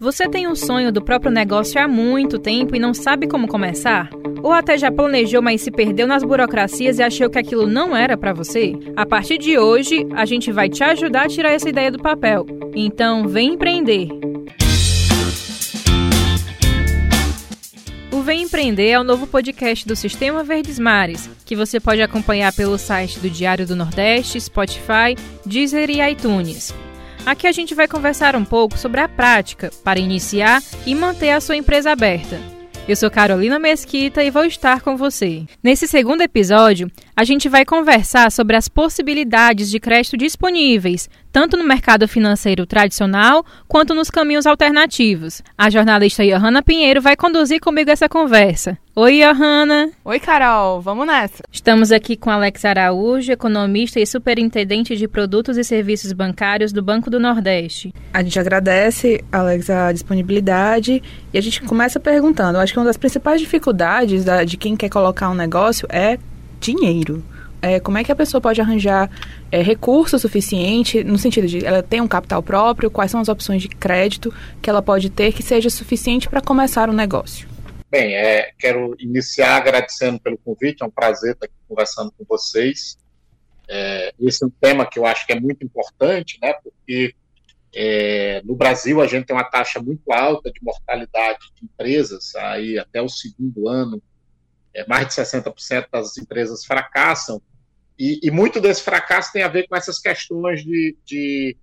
Você tem um sonho do próprio negócio há muito tempo e não sabe como começar? Ou até já planejou, mas se perdeu nas burocracias e achou que aquilo não era para você? A partir de hoje, a gente vai te ajudar a tirar essa ideia do papel. Então, vem empreender. O Vem Empreender é o novo podcast do Sistema Verdes Mares, que você pode acompanhar pelo site do Diário do Nordeste, Spotify, Deezer e iTunes. Aqui a gente vai conversar um pouco sobre a prática para iniciar e manter a sua empresa aberta. Eu sou Carolina Mesquita e vou estar com você. Nesse segundo episódio, a gente vai conversar sobre as possibilidades de crédito disponíveis, tanto no mercado financeiro tradicional quanto nos caminhos alternativos. A jornalista Johanna Pinheiro vai conduzir comigo essa conversa. Oi, Johanna. Oi, Carol. Vamos nessa. Estamos aqui com Alex Araújo, economista e superintendente de produtos e serviços bancários do Banco do Nordeste. A gente agradece, Alex, a disponibilidade e a gente começa perguntando. Acho que uma das principais dificuldades da, de quem quer colocar um negócio é dinheiro. É, como é que a pessoa pode arranjar é, recurso suficiente, no sentido de ela ter um capital próprio, quais são as opções de crédito que ela pode ter que seja suficiente para começar um negócio? Bem, é, quero iniciar agradecendo pelo convite, é um prazer estar aqui conversando com vocês. É, esse é um tema que eu acho que é muito importante, né, porque é, no Brasil a gente tem uma taxa muito alta de mortalidade de empresas, aí até o segundo ano é, mais de 60% das empresas fracassam, e, e, muito desse fracasso tem a ver com essas questões de, de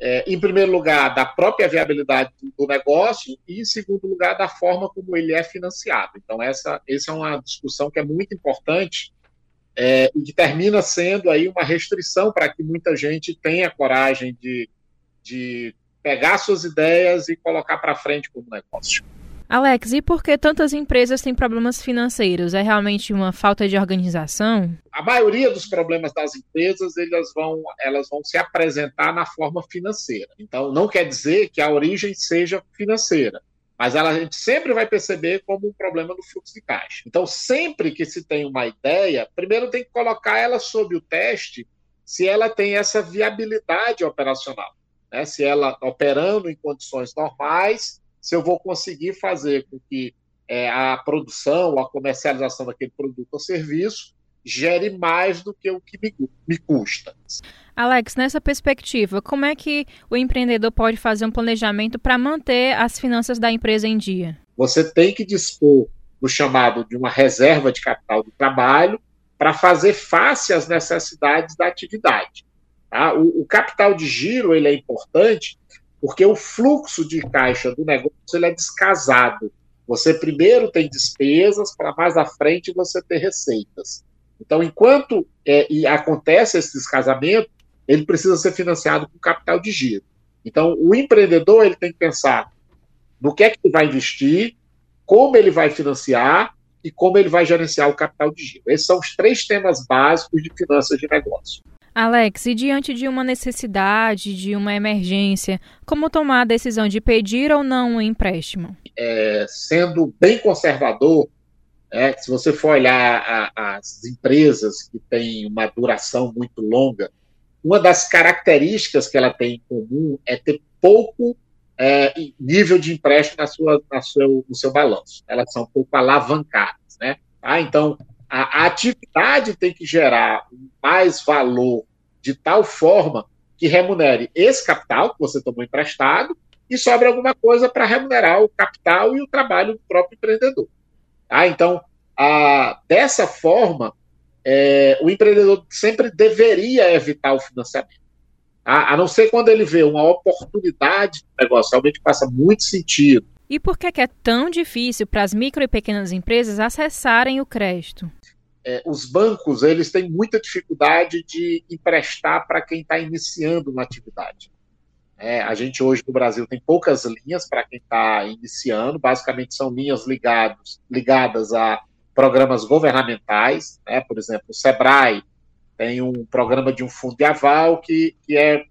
é, em primeiro lugar, da própria viabilidade do negócio e, em segundo lugar, da forma como ele é financiado. Então, essa, essa é uma discussão que é muito importante é, e que termina sendo aí uma restrição para que muita gente tenha coragem de, de pegar suas ideias e colocar para frente como negócio. Alex, e por que tantas empresas têm problemas financeiros? É realmente uma falta de organização? A maioria dos problemas das empresas elas vão, elas vão se apresentar na forma financeira. Então, não quer dizer que a origem seja financeira, mas ela, a gente sempre vai perceber como um problema do fluxo de caixa. Então, sempre que se tem uma ideia, primeiro tem que colocar ela sob o teste se ela tem essa viabilidade operacional. Né? Se ela operando em condições normais se eu vou conseguir fazer com que é, a produção, a comercialização daquele produto ou serviço gere mais do que o que me, me custa. Alex, nessa perspectiva, como é que o empreendedor pode fazer um planejamento para manter as finanças da empresa em dia? Você tem que dispor do chamado de uma reserva de capital do trabalho para fazer face às necessidades da atividade. Tá? O, o, capital de giro ele é importante porque o fluxo de caixa do negócio ele é descasado. Você primeiro tem despesas para mais à frente você ter receitas. Então, enquanto é, acontece esse descasamento, ele precisa ser financiado com capital de giro. Então, o empreendedor ele tem que pensar no que é que ele vai investir, como ele vai financiar e como ele vai gerenciar o capital de giro. Esses são os três temas básicos de finanças de negócio. Alex, e diante de uma necessidade, de uma emergência, como tomar a decisão de pedir ou não um empréstimo? É, sendo bem conservador, é, se você for olhar a, as empresas que têm uma duração muito longa, uma das características que ela tem em comum é ter pouco é, nível de empréstimo na sua, na seu, no seu balanço. Elas são um pouco alavancadas. Né? Ah, então, a, atividade tem que gerar mais valor de tal forma que remunere esse capital que você tomou emprestado e sobre alguma coisa para remunerar o capital e o trabalho do próprio empreendedor. Tá? Então, a, dessa forma, é, o empreendedor sempre deveria evitar o financiamento. Tá? A não ser quando ele vê uma oportunidade de negócio, realmente passa muito sentido. E por que é tão difícil para as micro e pequenas empresas acessarem o crédito? é, os bancos eles têm muita dificuldade de emprestar para quem está iniciando uma atividade. É, a gente hoje no Brasil tem poucas linhas para quem está iniciando, basicamente são linhas ligados, ligadas a programas governamentais, né? por exemplo, o SEBRAE tem um programa de um fundo de aval que, que é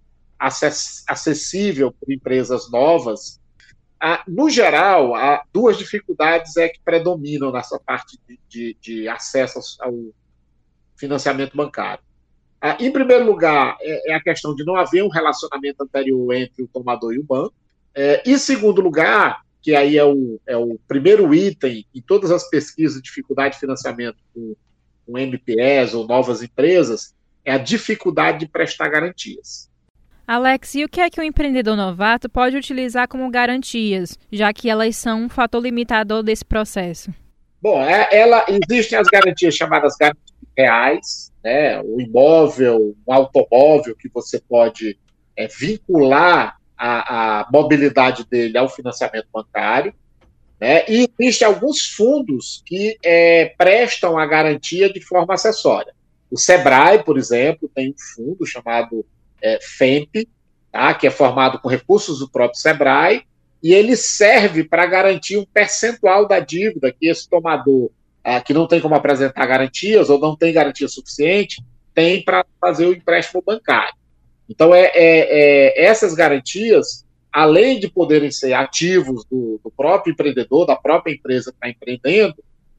acessível para empresas novas no geral, há duas dificuldades é que predominam nessa parte de, de, de acesso ao financiamento bancário. Ah, em primeiro lugar, é, é, a questão de não haver um relacionamento anterior entre o tomador e o banco. É, em segundo lugar, que aí é o, é o primeiro item em todas as pesquisas de dificuldade de financiamento com, com MPS ou novas empresas, é a dificuldade de prestar garantias. Alex, e o que é que o empreendedor novato pode utilizar como garantias, já que elas são um fator limitador desse processo? Bom, é, ela existem as garantias chamadas garantias reais, né? O imóvel, o automóvel que você pode é, vincular a, a, mobilidade dele ao financiamento bancário. Né? E existem alguns fundos que é, prestam a garantia de forma acessória. O Sebrae, por exemplo, tem um fundo chamado é, FEMP, tá? que é formado com recursos do próprio Sebrae, e ele serve para garantir um percentual da dívida que esse tomador, ah, que não tem como apresentar garantias ou não tem garantia suficiente, tem para fazer o empréstimo bancário. Então, é, é, é, essas garantias, além de poderem ser ativos do, do próprio empreendedor, da própria empresa que está empreendendo,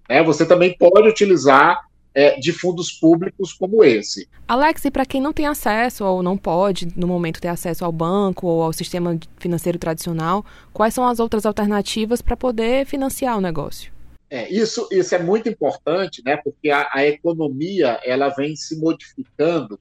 né, você também pode utilizar é, de fundos públicos como esse. Alex, e para quem não tem acesso ou não pode, no momento, ter acesso ao banco ou ao sistema financeiro tradicional, quais são as outras alternativas para poder financiar o negócio? É, isso, isso é muito importante, né, porque a, a economia ela vem se modificando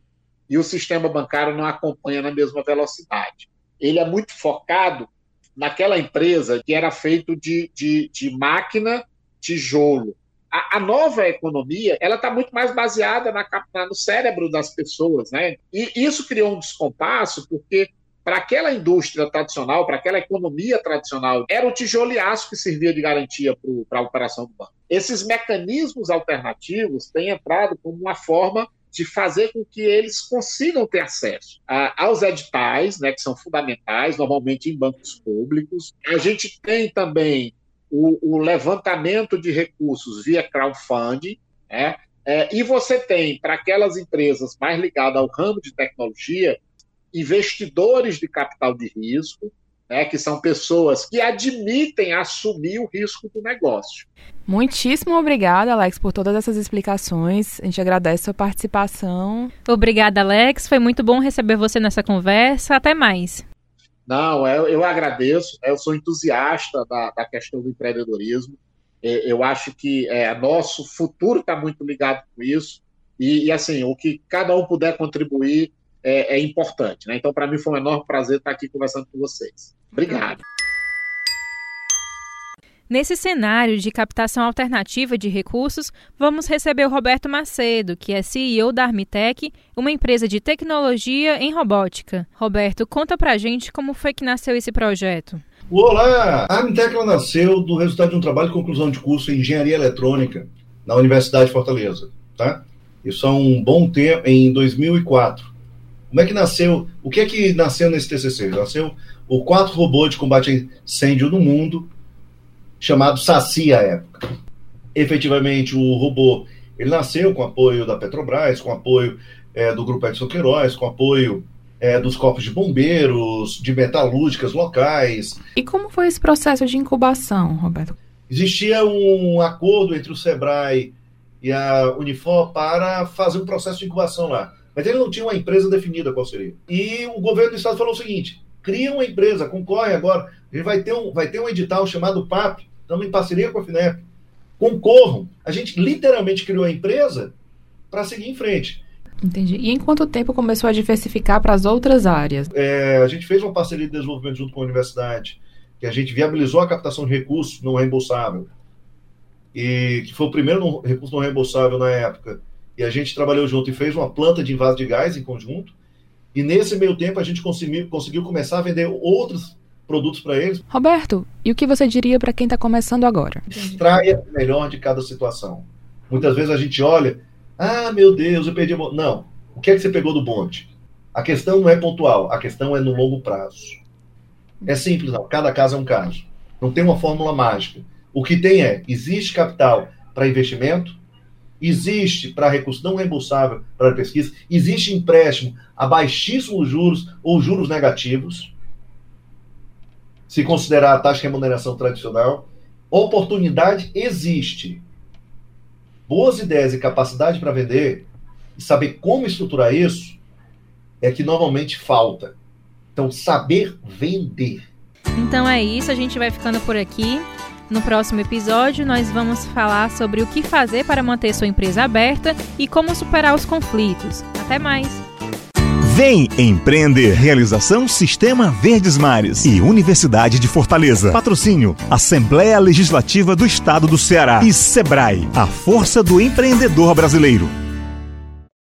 e o sistema bancário não acompanha na mesma velocidade. Ele é muito focado naquela empresa que era feito de, de, de máquina, tijolo. A, a, nova economia ela está muito mais baseada na, na, no cérebro das pessoas, né? E isso criou um descompasso porque para aquela indústria tradicional, para aquela economia tradicional, era o tijolo e aço que servia de garantia para a operação do banco. Esses mecanismos alternativos têm entrado como uma forma de fazer com que eles consigam ter acesso a, aos editais, né, que são fundamentais, normalmente em bancos públicos. A gente tem também o, o levantamento de recursos via crowdfunding, né, é, e você tem, para aquelas empresas mais ligadas ao ramo de tecnologia, investidores de capital de risco, né, que são pessoas que admitem assumir o risco do negócio. Muitíssimo obrigada, Alex, por todas essas explicações. A gente agradece a sua participação. Obrigada, Alex. Foi muito bom receber você nessa conversa. Até mais. Não, eu, eu agradeço. Eu sou entusiasta da, da questão do empreendedorismo. Eu acho que é, nosso futuro está muito ligado com isso. E, e, assim, o que cada um puder contribuir é, é importante. Né? Então, para mim, foi um enorme prazer estar aqui conversando com vocês. Obrigado. Nesse cenário de captação alternativa de recursos, vamos receber o Roberto Macedo, que é CEO da Armitec, uma empresa de tecnologia em robótica. Roberto, conta pra gente como foi que nasceu esse projeto. Olá! A Armitec nasceu do resultado de um trabalho de conclusão de curso em Engenharia Eletrônica na Universidade de Fortaleza, tá? Isso há um bom tempo, em 2004. Como é que nasceu? O que é que nasceu nesse TCC? Nasceu o quatro robô de combate a incêndio no mundo, chamado Saci à época. Efetivamente, o robô ele nasceu com apoio da Petrobras, com apoio é, do Grupo Edson Queiroz, com apoio é, dos corpos de bombeiros, de metalúrgicas locais. E como foi esse processo de incubação, Roberto? Existia um acordo entre o SEBRAE e a Unifor para fazer um processo de incubação lá. Mas ele não tinha uma empresa definida qual seria. E o governo do estado falou o seguinte: cria uma empresa, concorre agora. A gente vai ter um, vai ter um edital chamado PAP, estamos em parceria com a FINEP. Concorram. A gente literalmente criou a empresa para seguir em frente. Entendi. E em quanto tempo começou a diversificar para as outras áreas? É, a gente fez uma parceria de desenvolvimento junto com a universidade, que a gente viabilizou a captação de recursos não reembolsável. E que foi o primeiro recurso não reembolsável na época. E a gente trabalhou junto e fez uma planta de invase de gás em conjunto e nesse meio tempo a gente conseguiu, conseguiu começar a vender outros produtos para eles. Roberto, e o que você diria para quem está começando agora? Extraia o melhor de cada situação. Muitas vezes a gente olha, ah, meu Deus, eu perdi a Não. O que é que você pegou do bonde? A questão não é pontual, a questão é no longo prazo. É simples, não. Cada caso é um caso. Não tem uma fórmula mágica. O que tem é, existe capital para investimento, existe para recurso não reembolsável para pesquisa, existe empréstimo a baixíssimos juros ou juros negativos, se considerar a taxa de remuneração tradicional. Oportunidade existe. Boas ideias e capacidade para vender e saber como estruturar isso é que normalmente falta. Então, saber vender. Então é isso, a gente vai ficando por aqui. No próximo episódio, nós vamos falar sobre o que fazer para manter sua empresa aberta e como superar os conflitos. Até mais! Vem empreender. Realização Sistema Verdes Mares e Universidade de Fortaleza. Patrocínio Assembleia Legislativa do Estado do Ceará e Sebrae, a força do empreendedor brasileiro.